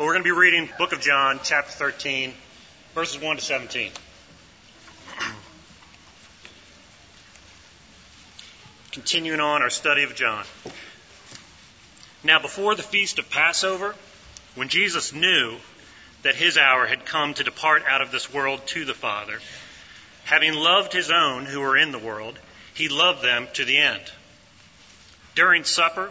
Well, we're going to be reading Book of John, chapter 13, verses 1 to 17. Continuing on our study of John. Now, before the feast of Passover, when Jesus knew that his hour had come to depart out of this world to the Father, having loved his own who were in the world, he loved them to the end. During supper,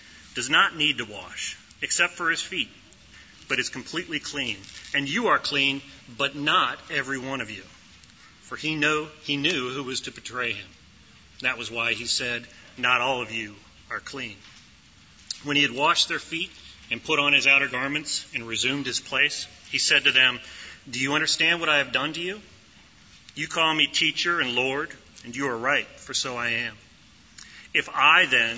does not need to wash, except for his feet, but is completely clean. And you are clean, but not every one of you. For he, know, he knew who was to betray him. That was why he said, Not all of you are clean. When he had washed their feet and put on his outer garments and resumed his place, he said to them, Do you understand what I have done to you? You call me teacher and Lord, and you are right, for so I am. If I then,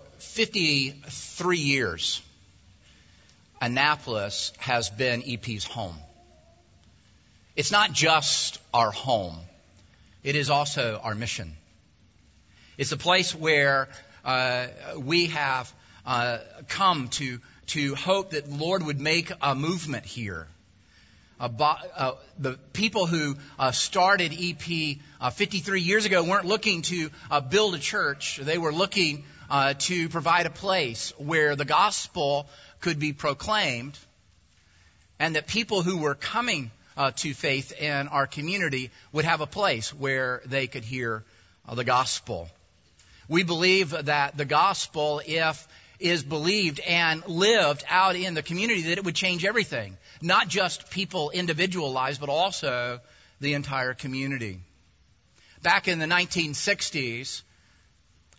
53 years, Annapolis has been EP's home. It's not just our home, it is also our mission. It's a place where uh, we have uh, come to, to hope that Lord would make a movement here. Uh, the people who uh, started EP uh, 53 years ago weren't looking to uh, build a church. They were looking to provide a place where the gospel could be proclaimed and that people who were coming uh, to faith in our community would have a place where they could hear uh, the gospel. We believe that the gospel, if is believed and lived out in the community, that it would change everything. Not just people, individual lives, but also the entire community. Back in the 1960s,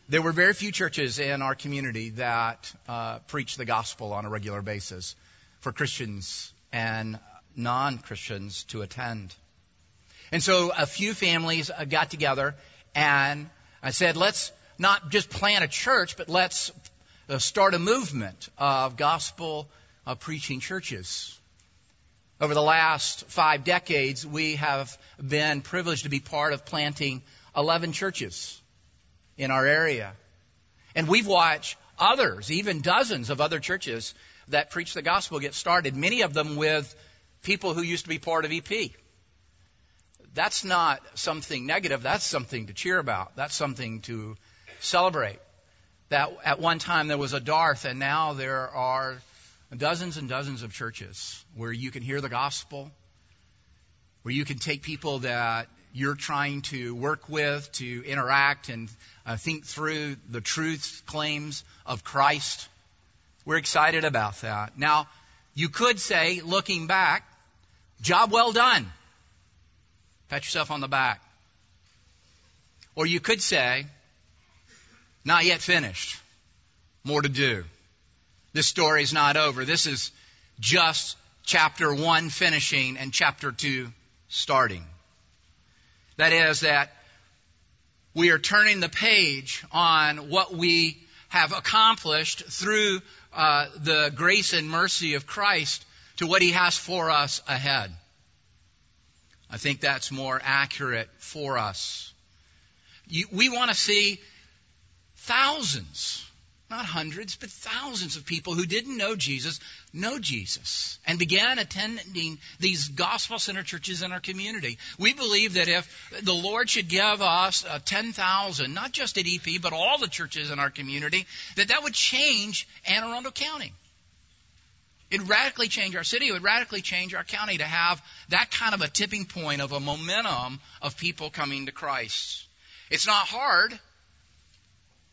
there were very few churches in our community that uh, preached the gospel on a regular basis for Christians and non Christians to attend. And so a few families uh, got together and I said, let's not just plant a church, but let's uh, start a movement of gospel uh, preaching churches. Over the last five decades, we have been privileged to be part of planting 11 churches in our area. And we've watched others, even dozens of other churches that preach the gospel get started, many of them with people who used to be part of EP. That's not something negative. That's something to cheer about. That's something to celebrate. That at one time there was a Darth and now there are dozens and dozens of churches where you can hear the gospel, where you can take people that you're trying to work with, to interact and uh, think through the truth claims of Christ. We're excited about that. Now, you could say, looking back, job well done. Pat yourself on the back. Or you could say, not yet finished. More to do. This story is not over. This is just chapter one finishing and chapter two starting. That is, that we are turning the page on what we have accomplished through uh, the grace and mercy of Christ to what He has for us ahead. I think that's more accurate for us. You, we want to see thousands, not hundreds, but thousands of people who didn't know Jesus know Jesus and began attending these gospel center churches in our community. We believe that if the Lord should give us uh, 10,000, not just at EP, but all the churches in our community, that that would change Anne Arundel County. It'd radically change our city. It would radically change our county to have that kind of a tipping point of a momentum of people coming to Christ. It's not hard.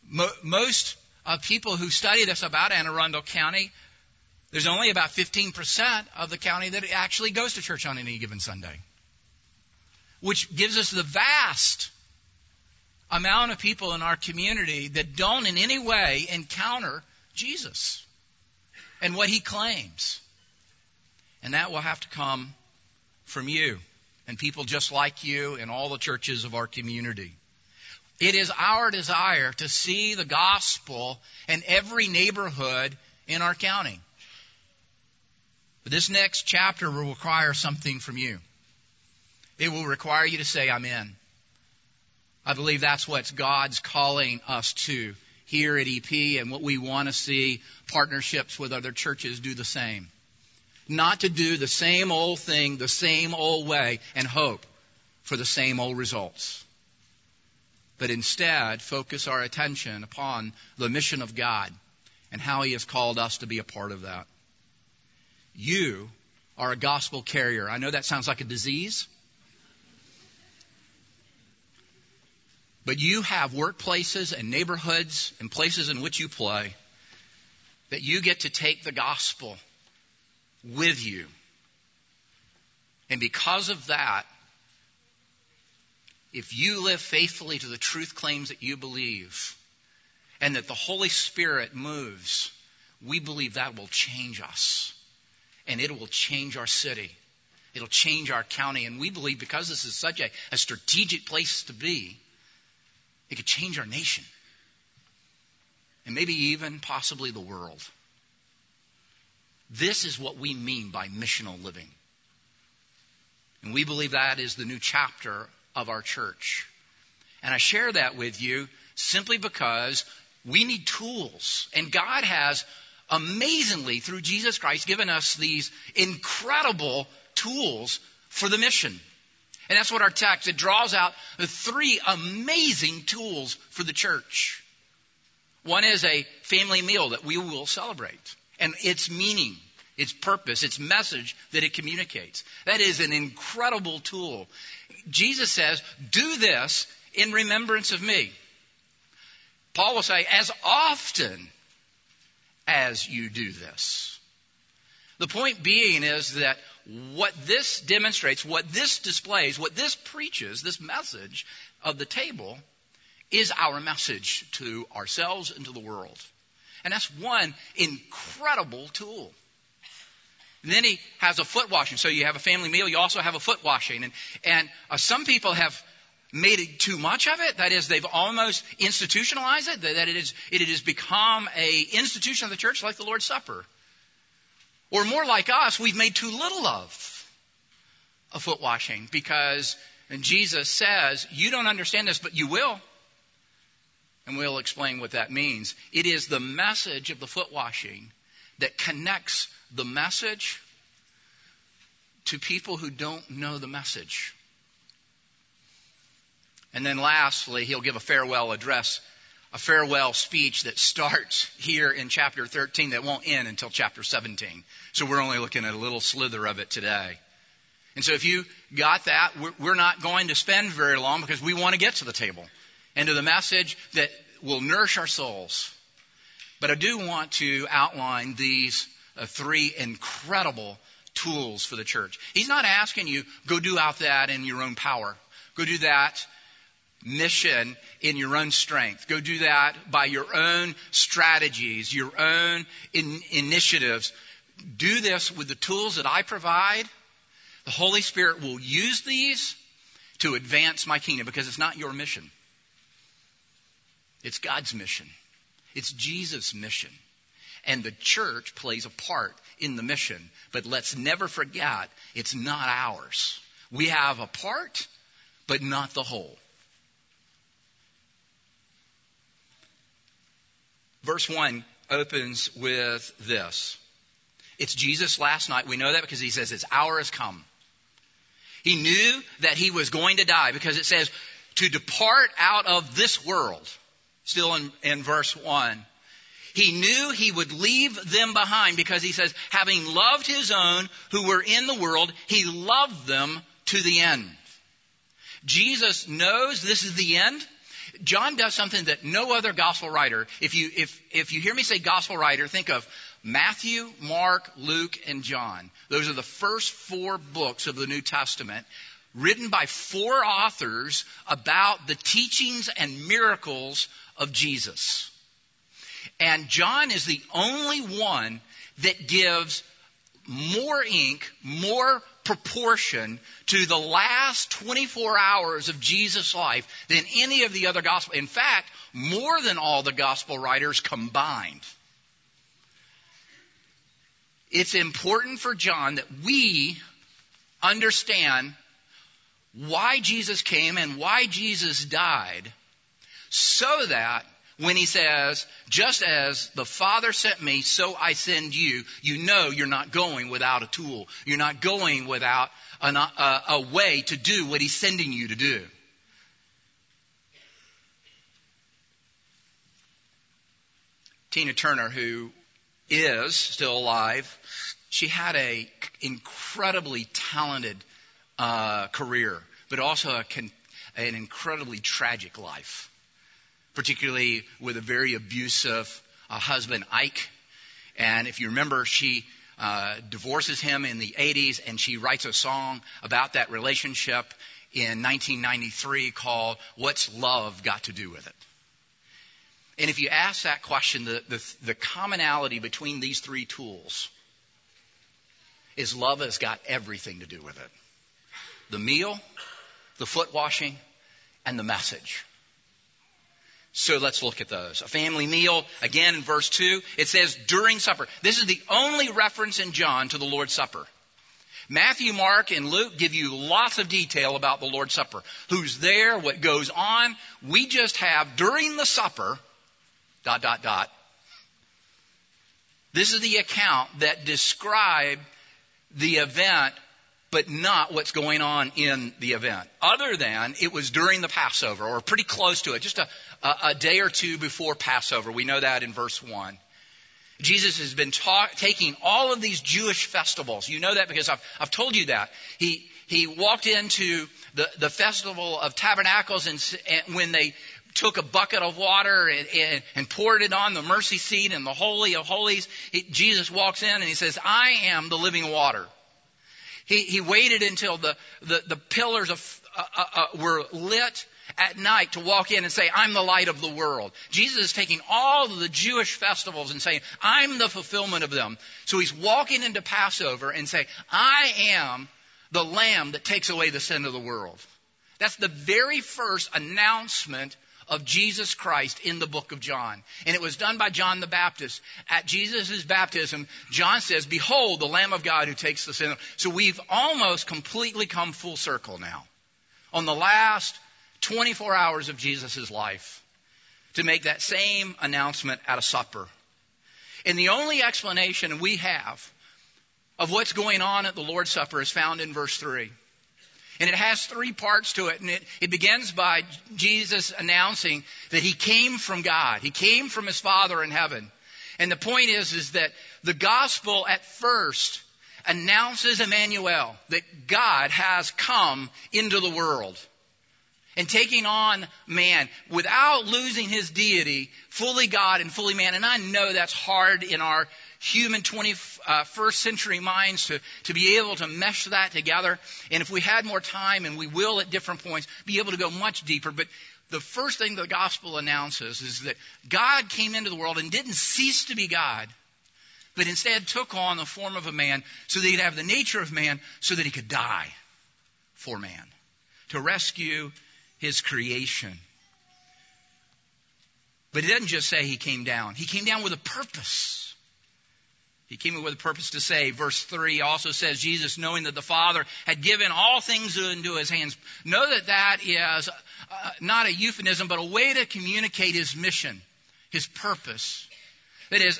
Mo- most of people who study this about Anne Arundel County, there's only about 15% of the county that actually goes to church on any given Sunday, which gives us the vast amount of people in our community that don't in any way encounter Jesus and what he claims. And that will have to come from you and people just like you in all the churches of our community. It is our desire to see the gospel in every neighborhood in our county. But this next chapter will require something from you. It will require you to say, I'm in. I believe that's what God's calling us to here at EP and what we want to see partnerships with other churches do the same. Not to do the same old thing the same old way and hope for the same old results. But instead, focus our attention upon the mission of God and how He has called us to be a part of that. You are a gospel carrier. I know that sounds like a disease. But you have workplaces and neighborhoods and places in which you play that you get to take the gospel with you. And because of that, if you live faithfully to the truth claims that you believe and that the Holy Spirit moves, we believe that will change us. And it will change our city. It'll change our county. And we believe because this is such a, a strategic place to be, it could change our nation. And maybe even possibly the world. This is what we mean by missional living. And we believe that is the new chapter of our church. And I share that with you simply because we need tools. And God has amazingly, through Jesus Christ, given us these incredible tools for the mission. And that's what our text, it draws out the three amazing tools for the church. One is a family meal that we will celebrate and its meaning, its purpose, its message that it communicates. That is an incredible tool. Jesus says, do this in remembrance of me. Paul will say, as often as you do this. The point being is that what this demonstrates, what this displays, what this preaches, this message of the table, is our message to ourselves and to the world. And that's one incredible tool. And then he has a foot washing. So you have a family meal, you also have a foot washing. And, and uh, some people have made it too much of it. That is, they've almost institutionalized it. That it, is, it has become a institution of the church like the Lord's Supper. Or more like us, we've made too little of a foot washing because and Jesus says, you don't understand this, but you will. And we'll explain what that means. It is the message of the foot washing that connects the message to people who don't know the message. And then lastly, he'll give a farewell address, a farewell speech that starts here in chapter 13 that won't end until chapter 17. So we're only looking at a little slither of it today. And so if you got that, we're not going to spend very long because we want to get to the table and to the message that will nourish our souls. But I do want to outline these uh, three incredible tools for the church. He's not asking you, go do out that in your own power. Go do that mission in your own strength. Go do that by your own strategies, your own in- initiatives. Do this with the tools that I provide. The Holy Spirit will use these to advance my kingdom because it's not your mission. It's God's mission. It's Jesus' mission. And the church plays a part in the mission. But let's never forget, it's not ours. We have a part, but not the whole. Verse 1 opens with this. It's Jesus last night. We know that because he says his hour has come. He knew that he was going to die because it says to depart out of this world. Still in, in verse 1. He knew he would leave them behind because he says, having loved his own who were in the world, he loved them to the end. Jesus knows this is the end. John does something that no other gospel writer, if you, if, if you hear me say gospel writer, think of Matthew, Mark, Luke, and John. Those are the first four books of the New Testament written by four authors about the teachings and miracles of Jesus. And John is the only one that gives more ink, more proportion to the last 24 hours of Jesus' life than any of the other gospel. In fact, more than all the gospel writers combined. It's important for John that we understand why Jesus came and why Jesus died so that when he says, just as the Father sent me, so I send you, you know you're not going without a tool. You're not going without an, uh, a, a way to do what he's sending you to do. Tina Turner, who is still alive, she had a incredibly talented uh, career, but also a, an incredibly tragic life particularly with a very abusive uh, husband, Ike. And if you remember, she uh, divorces him in the 80s and she writes a song about that relationship in 1993 called What's Love Got to Do with It? And if you ask that question, the, the, the commonality between these three tools is love has got everything to do with it the meal, the foot washing, and the message. So let's look at those. A family meal, again in verse 2, it says during supper. This is the only reference in John to the Lord's Supper. Matthew, Mark, and Luke give you lots of detail about the Lord's Supper. Who's there, what goes on. We just have during the supper, dot, dot, dot. This is the account that describe the event but not what's going on in the event. Other than it was during the Passover or pretty close to it, just a, a, a day or two before Passover. We know that in verse 1. Jesus has been ta- taking all of these Jewish festivals. You know that because I've, I've told you that. He, he walked into the, the festival of tabernacles and, and when they took a bucket of water and, and, and, poured it on the mercy seat and the holy of holies, he, Jesus walks in and he says, I am the living water. He, he waited until the, the, the pillars of, uh, uh, uh, were lit at night to walk in and say, I'm the light of the world. Jesus is taking all the Jewish festivals and saying, I'm the fulfillment of them. So he's walking into Passover and saying, I am the lamb that takes away the sin of the world. That's the very first announcement of Jesus Christ in the book of John. And it was done by John the Baptist. At Jesus' baptism, John says, Behold, the Lamb of God who takes the sin. So we've almost completely come full circle now. On the last 24 hours of Jesus' life to make that same announcement at a supper. And the only explanation we have of what's going on at the Lord's Supper is found in verse 3. And it has three parts to it. And it, it begins by Jesus announcing that he came from God. He came from his Father in heaven. And the point is, is that the gospel at first announces Emmanuel, that God has come into the world and taking on man without losing his deity, fully God and fully man. And I know that's hard in our human 21st uh, century minds to, to be able to mesh that together. And if we had more time, and we will at different points, be able to go much deeper. But the first thing the gospel announces is that God came into the world and didn't cease to be God, but instead took on the form of a man so that he'd have the nature of man so that he could die for man, to rescue his creation. But he doesn't just say he came down. He came down with a purpose. He came with a purpose to save. Verse 3 also says, Jesus, knowing that the Father had given all things into his hands. Know that that is uh, not a euphemism, but a way to communicate his mission, his purpose. That is,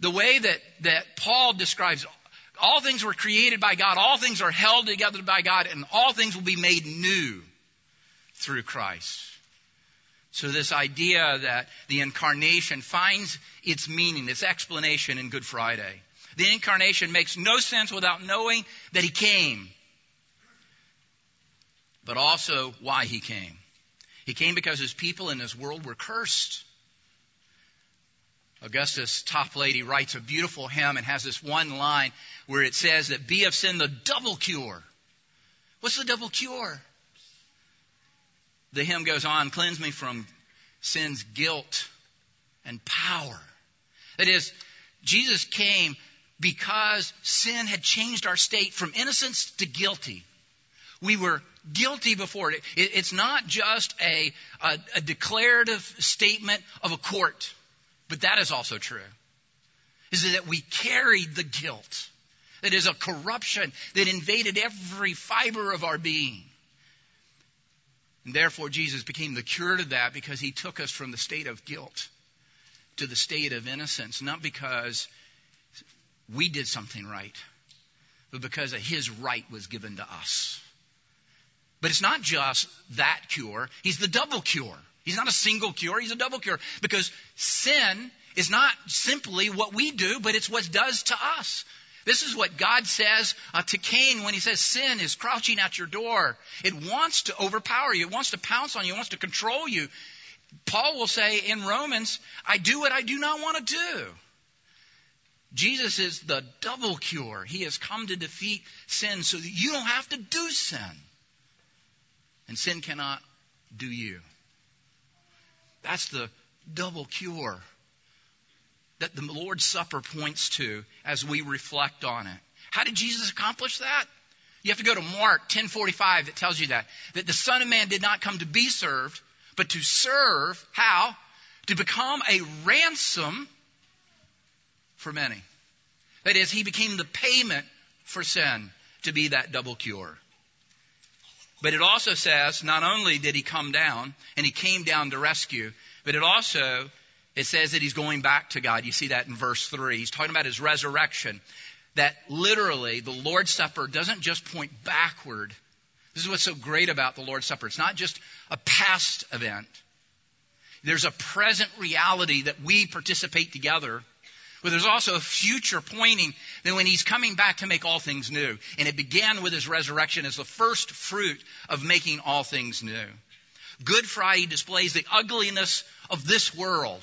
the way that, that Paul describes all things were created by God, all things are held together by God, and all things will be made new through Christ. So this idea that the incarnation finds its meaning, its explanation in Good Friday. The incarnation makes no sense without knowing that he came, but also why he came. He came because his people in his world were cursed. Augustus Toplady writes a beautiful hymn and has this one line where it says that be of sin the double cure. What's the double cure? The hymn goes on, cleanse me from sin's guilt and power. That is, Jesus came because sin had changed our state from innocence to guilty. We were guilty before it. It's not just a, a, a declarative statement of a court, but that is also true. Is that we carried the guilt. That is a corruption that invaded every fiber of our being. And therefore, Jesus became the cure to that because he took us from the state of guilt to the state of innocence, not because we did something right, but because his right was given to us. But it's not just that cure, he's the double cure. He's not a single cure, he's a double cure. Because sin is not simply what we do, but it's what does to us. This is what God says uh, to Cain when he says sin is crouching at your door. It wants to overpower you. It wants to pounce on you. It wants to control you. Paul will say in Romans, I do what I do not want to do. Jesus is the double cure. He has come to defeat sin so that you don't have to do sin. And sin cannot do you. That's the double cure that the Lord's Supper points to as we reflect on it. How did Jesus accomplish that? You have to go to Mark 10:45 that tells you that that the Son of Man did not come to be served, but to serve how? To become a ransom for many. That is, he became the payment for sin to be that double cure. But it also says not only did he come down and he came down to rescue, but it also it says that he's going back to God. You see that in verse 3. He's talking about his resurrection. That literally, the Lord's Supper doesn't just point backward. This is what's so great about the Lord's Supper. It's not just a past event. There's a present reality that we participate together. But there's also a future pointing that when he's coming back to make all things new. And it began with his resurrection as the first fruit of making all things new. Good Friday displays the ugliness of this world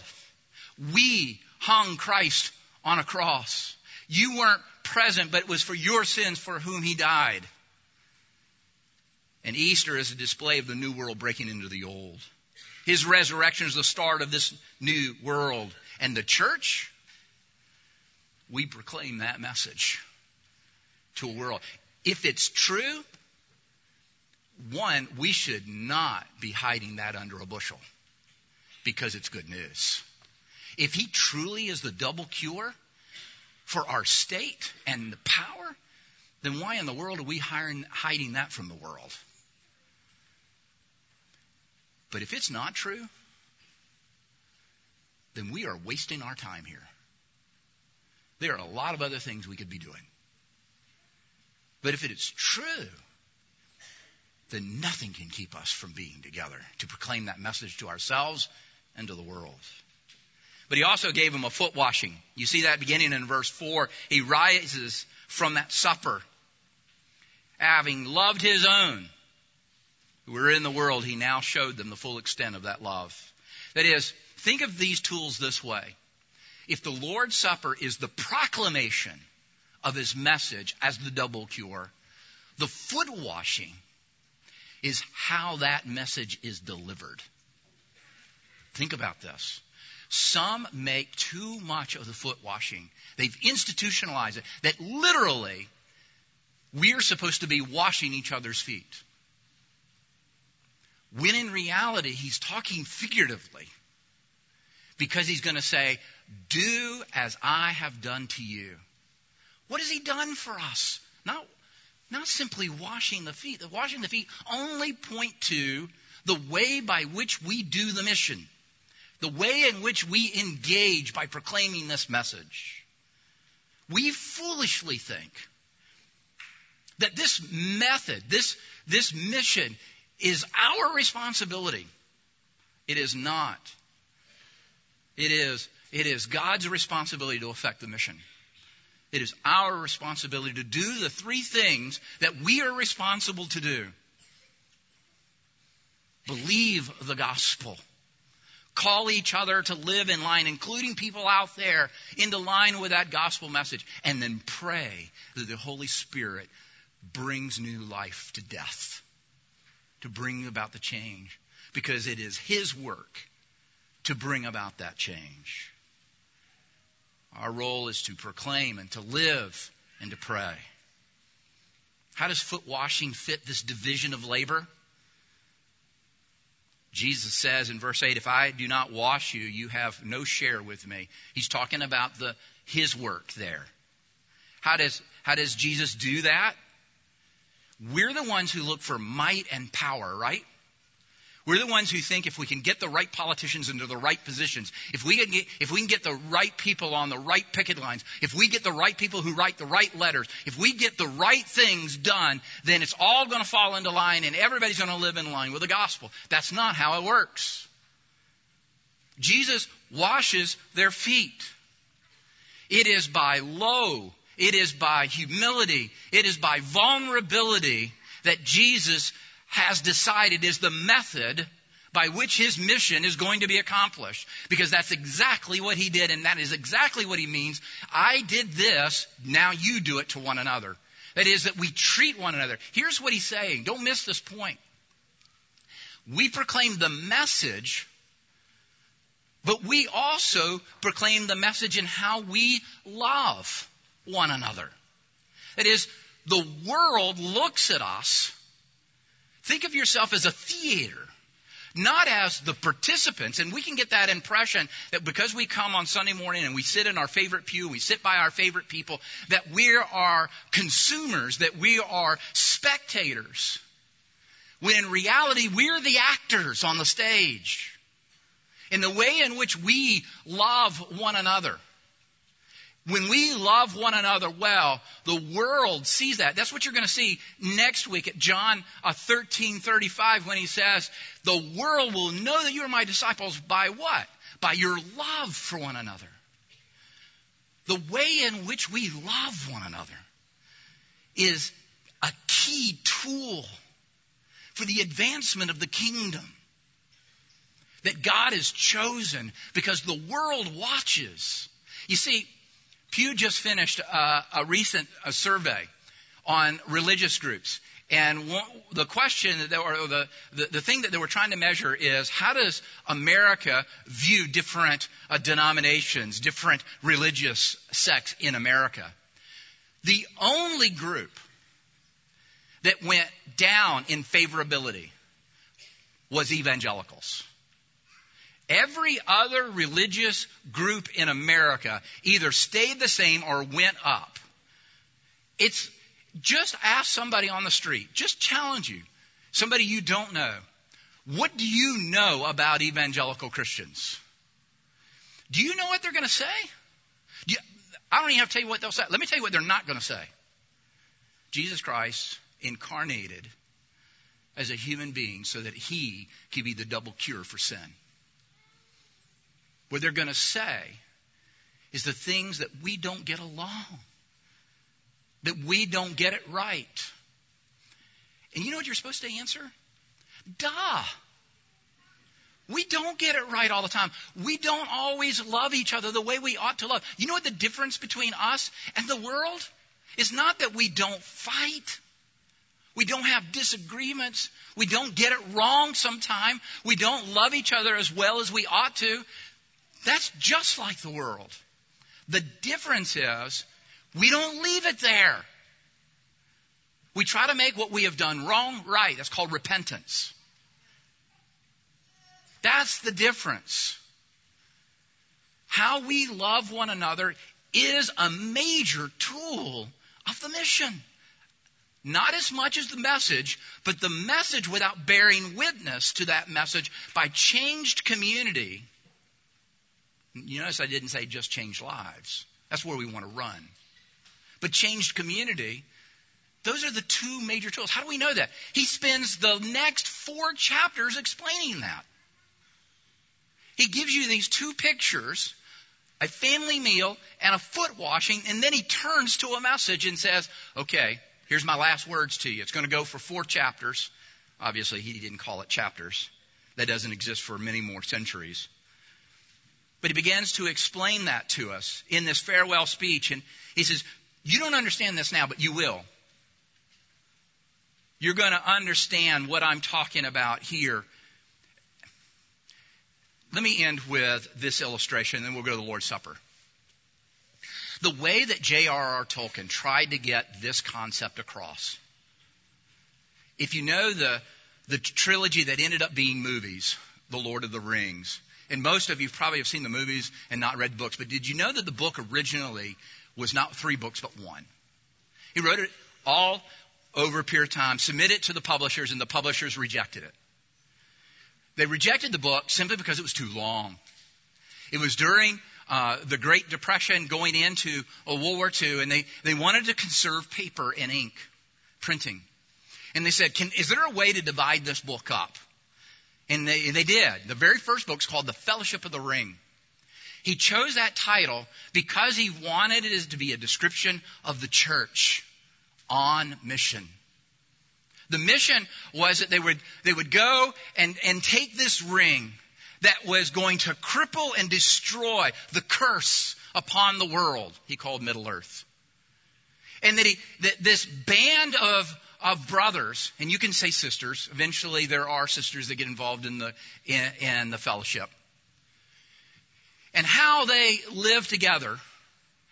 we hung Christ on a cross. You weren't present, but it was for your sins for whom he died. And Easter is a display of the new world breaking into the old. His resurrection is the start of this new world. And the church, we proclaim that message to a world. If it's true, one, we should not be hiding that under a bushel because it's good news. If he truly is the double cure for our state and the power, then why in the world are we hiding that from the world? But if it's not true, then we are wasting our time here. There are a lot of other things we could be doing. But if it is true, then nothing can keep us from being together to proclaim that message to ourselves and to the world. But he also gave him a foot washing. You see that beginning in verse 4. He rises from that supper, having loved his own who were in the world, he now showed them the full extent of that love. That is, think of these tools this way. If the Lord's Supper is the proclamation of his message as the double cure, the foot washing is how that message is delivered. Think about this. Some make too much of the foot washing. They've institutionalized it that literally we're supposed to be washing each other's feet. When in reality, he's talking figuratively. because he's going to say, Do as I have done to you. What has he done for us? Not, not simply washing the feet. The washing the feet only point to the way by which we do the mission, the way in which we engage by proclaiming this message. We foolishly think that this method, this, this mission is our responsibility. It is not. It is, it is God's responsibility to effect the mission. It is our responsibility to do the three things that we are responsible to do. Believe the gospel. Call each other to live in line, including people out there, into line with that gospel message. And then pray that the Holy Spirit brings new life to death, to bring about the change. Because it is His work to bring about that change. Our role is to proclaim and to live and to pray. How does foot washing fit this division of labor? Jesus says in verse 8, If I do not wash you, you have no share with me. He's talking about the, his work there. How does, how does Jesus do that? We're the ones who look for might and power, right? We're the ones who think if we can get the right politicians into the right positions, if we can get, if we can get the right people on the right picket lines, if we get the right people who write the right letters, if we get the right things done, then it's all going to fall into line and everybody's going to live in line with the gospel. That's not how it works. Jesus washes their feet. It is by low, it is by humility, it is by vulnerability that Jesus has decided is the method by which his mission is going to be accomplished. Because that's exactly what he did, and that is exactly what he means. I did this, now you do it to one another. That is, that we treat one another. Here's what he's saying. Don't miss this point. We proclaim the message, but we also proclaim the message in how we love one another. That is, the world looks at us Think of yourself as a theater, not as the participants. And we can get that impression that because we come on Sunday morning and we sit in our favorite pew, we sit by our favorite people, that we are consumers, that we are spectators. When in reality, we're the actors on the stage. In the way in which we love one another. When we love one another well, the world sees that. That's what you're going to see next week at John 13:35 uh, when he says, "The world will know that you are my disciples by what? By your love for one another." The way in which we love one another is a key tool for the advancement of the kingdom that God has chosen because the world watches. You see, Pew just finished a, a recent a survey on religious groups. And one, the question that or the, the, the, thing that they were trying to measure is how does America view different uh, denominations, different religious sects in America? The only group that went down in favorability was evangelicals. Every other religious group in America either stayed the same or went up. It's just ask somebody on the street, just challenge you, somebody you don't know. What do you know about evangelical Christians? Do you know what they're going to say? You, I don't even have to tell you what they'll say. Let me tell you what they're not going to say. Jesus Christ incarnated as a human being so that he could be the double cure for sin. What they're going to say is the things that we don't get along, that we don't get it right. And you know what you're supposed to answer? Duh. We don't get it right all the time. We don't always love each other the way we ought to love. You know what the difference between us and the world? is not that we don't fight. We don't have disagreements. We don't get it wrong sometime. We don't love each other as well as we ought to. That's just like the world. The difference is we don't leave it there. We try to make what we have done wrong right. That's called repentance. That's the difference. how we love one another is a major tool of the mission. Not as much as the message, but the message without bearing witness to that message by changed community. You notice I didn't say just change lives. That's where we want to run. But changed community, those are the two major tools. How do we know that? He spends the next four chapters explaining that. He gives you these two pictures a family meal and a foot washing, and then he turns to a message and says, Okay, here's my last words to you. It's going to go for four chapters. Obviously, he didn't call it chapters. That doesn't exist for many more centuries. But he begins to explain that to us in this farewell speech. And he says, You don't understand this now, but you will. You're going to understand what I'm talking about here let me end with this illustration, and then we'll go to the Lord's Supper. The way that J.R.R. Tolkien tried to get this concept across, if you know the, the trilogy that ended up being movies, The Lord of the Rings, and most of you probably have seen the movies and not read books, but did you know that the book originally was not three books, but one? He wrote it all over a period of time, submitted it to the publishers, and the publishers rejected it. They rejected the book simply because it was too long. It was during uh, the Great Depression going into World War II, and they, they wanted to conserve paper and ink, printing. And they said, Can, Is there a way to divide this book up? And they, they did. The very first book is called The Fellowship of the Ring. He chose that title because he wanted it to be a description of the church on mission. The mission was that they would, they would go and, and take this ring that was going to cripple and destroy the curse upon the world he called Middle Earth. And that, he, that this band of, of brothers, and you can say sisters, eventually there are sisters that get involved in the, in, in the fellowship. And how they live together,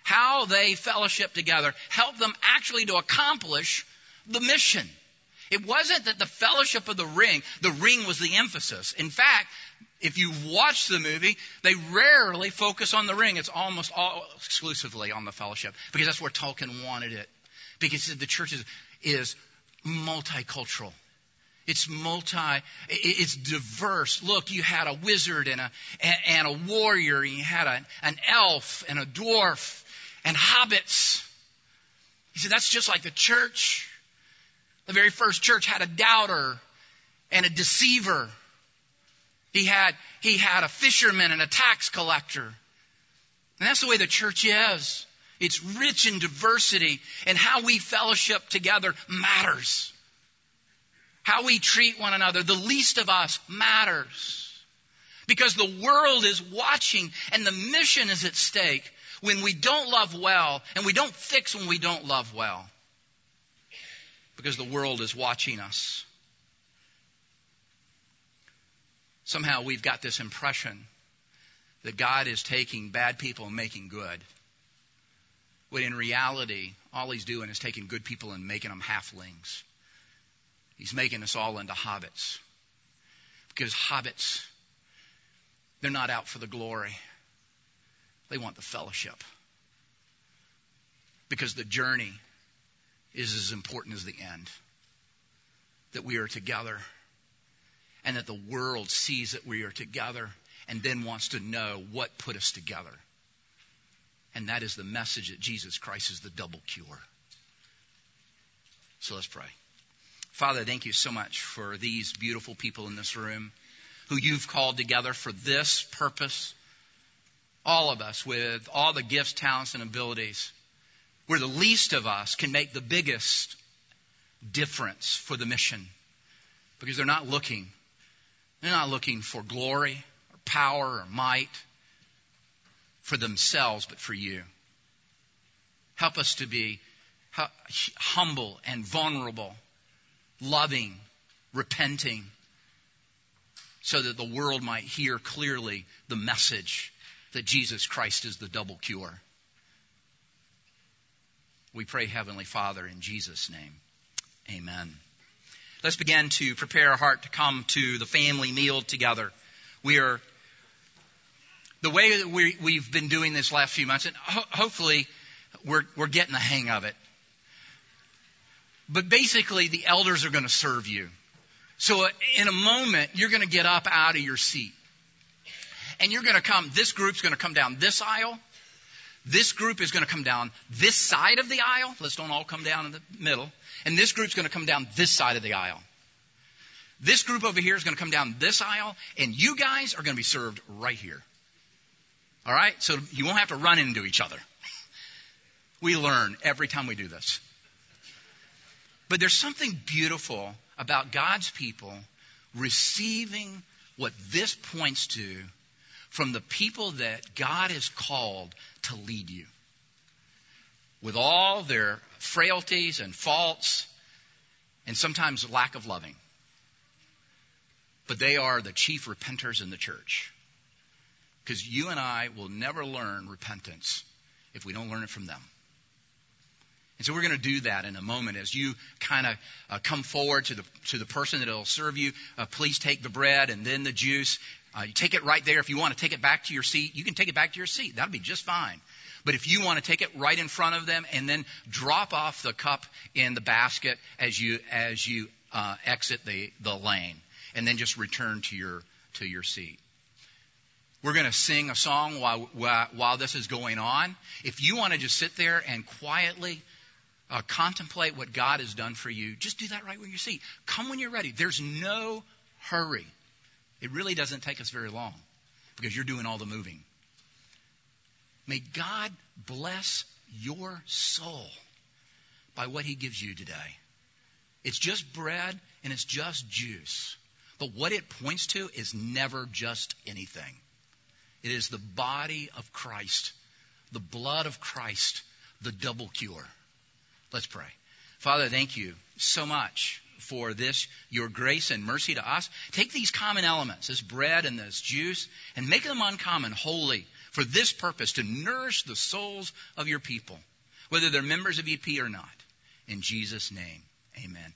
how they fellowship together, help them actually to accomplish the mission. It wasn't that the fellowship of the ring, the ring was the emphasis. In fact, if you watch the movie, they rarely focus on the ring. It's almost all exclusively on the fellowship because that's where Tolkien wanted it. Because the church is, is multicultural. It's multi, it's diverse. Look, you had a wizard and a, and a warrior, and you had a, an elf and a dwarf and hobbits. He said, that's just like the church. The very first church had a doubter and a deceiver. He had, he had a fisherman and a tax collector. And that's the way the church is. It's rich in diversity, and how we fellowship together matters. How we treat one another, the least of us, matters. Because the world is watching, and the mission is at stake when we don't love well, and we don't fix when we don't love well because the world is watching us. Somehow we've got this impression that God is taking bad people and making good. When in reality, all he's doing is taking good people and making them halflings. He's making us all into hobbits. Because hobbits, they're not out for the glory. They want the fellowship. Because the journey is as important as the end. That we are together and that the world sees that we are together and then wants to know what put us together. And that is the message that Jesus Christ is the double cure. So let's pray. Father, thank you so much for these beautiful people in this room who you've called together for this purpose. All of us with all the gifts, talents, and abilities where the least of us can make the biggest difference for the mission because they're not looking they're not looking for glory or power or might for themselves but for you help us to be humble and vulnerable loving repenting so that the world might hear clearly the message that Jesus Christ is the double cure we pray, Heavenly Father, in Jesus' name. Amen. Let's begin to prepare our heart to come to the family meal together. We are the way that we, we've been doing this last few months, and ho- hopefully we're, we're getting the hang of it. But basically, the elders are going to serve you. So uh, in a moment, you're going to get up out of your seat. And you're going to come, this group's going to come down this aisle. This group is going to come down this side of the aisle. Let's don't all come down in the middle. And this group's going to come down this side of the aisle. This group over here is going to come down this aisle, and you guys are going to be served right here. All right? So you won't have to run into each other. We learn every time we do this. But there's something beautiful about God's people receiving what this points to from the people that God has called to lead you. With all their frailties and faults, and sometimes lack of loving. But they are the chief repenters in the church. Because you and I will never learn repentance if we don't learn it from them. And so we're going to do that in a moment as you kind of uh, come forward to the to the person that will serve you. Uh, please take the bread and then the juice. Uh, you take it right there. If you want to take it back to your seat, you can take it back to your seat. That'll be just fine. But if you want to take it right in front of them and then drop off the cup in the basket as you as you uh, exit the the lane, and then just return to your to your seat. We're going to sing a song while, while, while this is going on. If you want to just sit there and quietly uh, contemplate what God has done for you, just do that right where you seat. Come when you're ready. There's no hurry. It really doesn't take us very long because you're doing all the moving. May God bless your soul by what He gives you today. It's just bread and it's just juice. But what it points to is never just anything. It is the body of Christ, the blood of Christ, the double cure. Let's pray. Father, thank you so much for this, your grace and mercy to us. Take these common elements, this bread and this juice, and make them uncommon, holy, for this purpose, to nourish the souls of your people, whether they're members of EP or not. In Jesus' name, amen.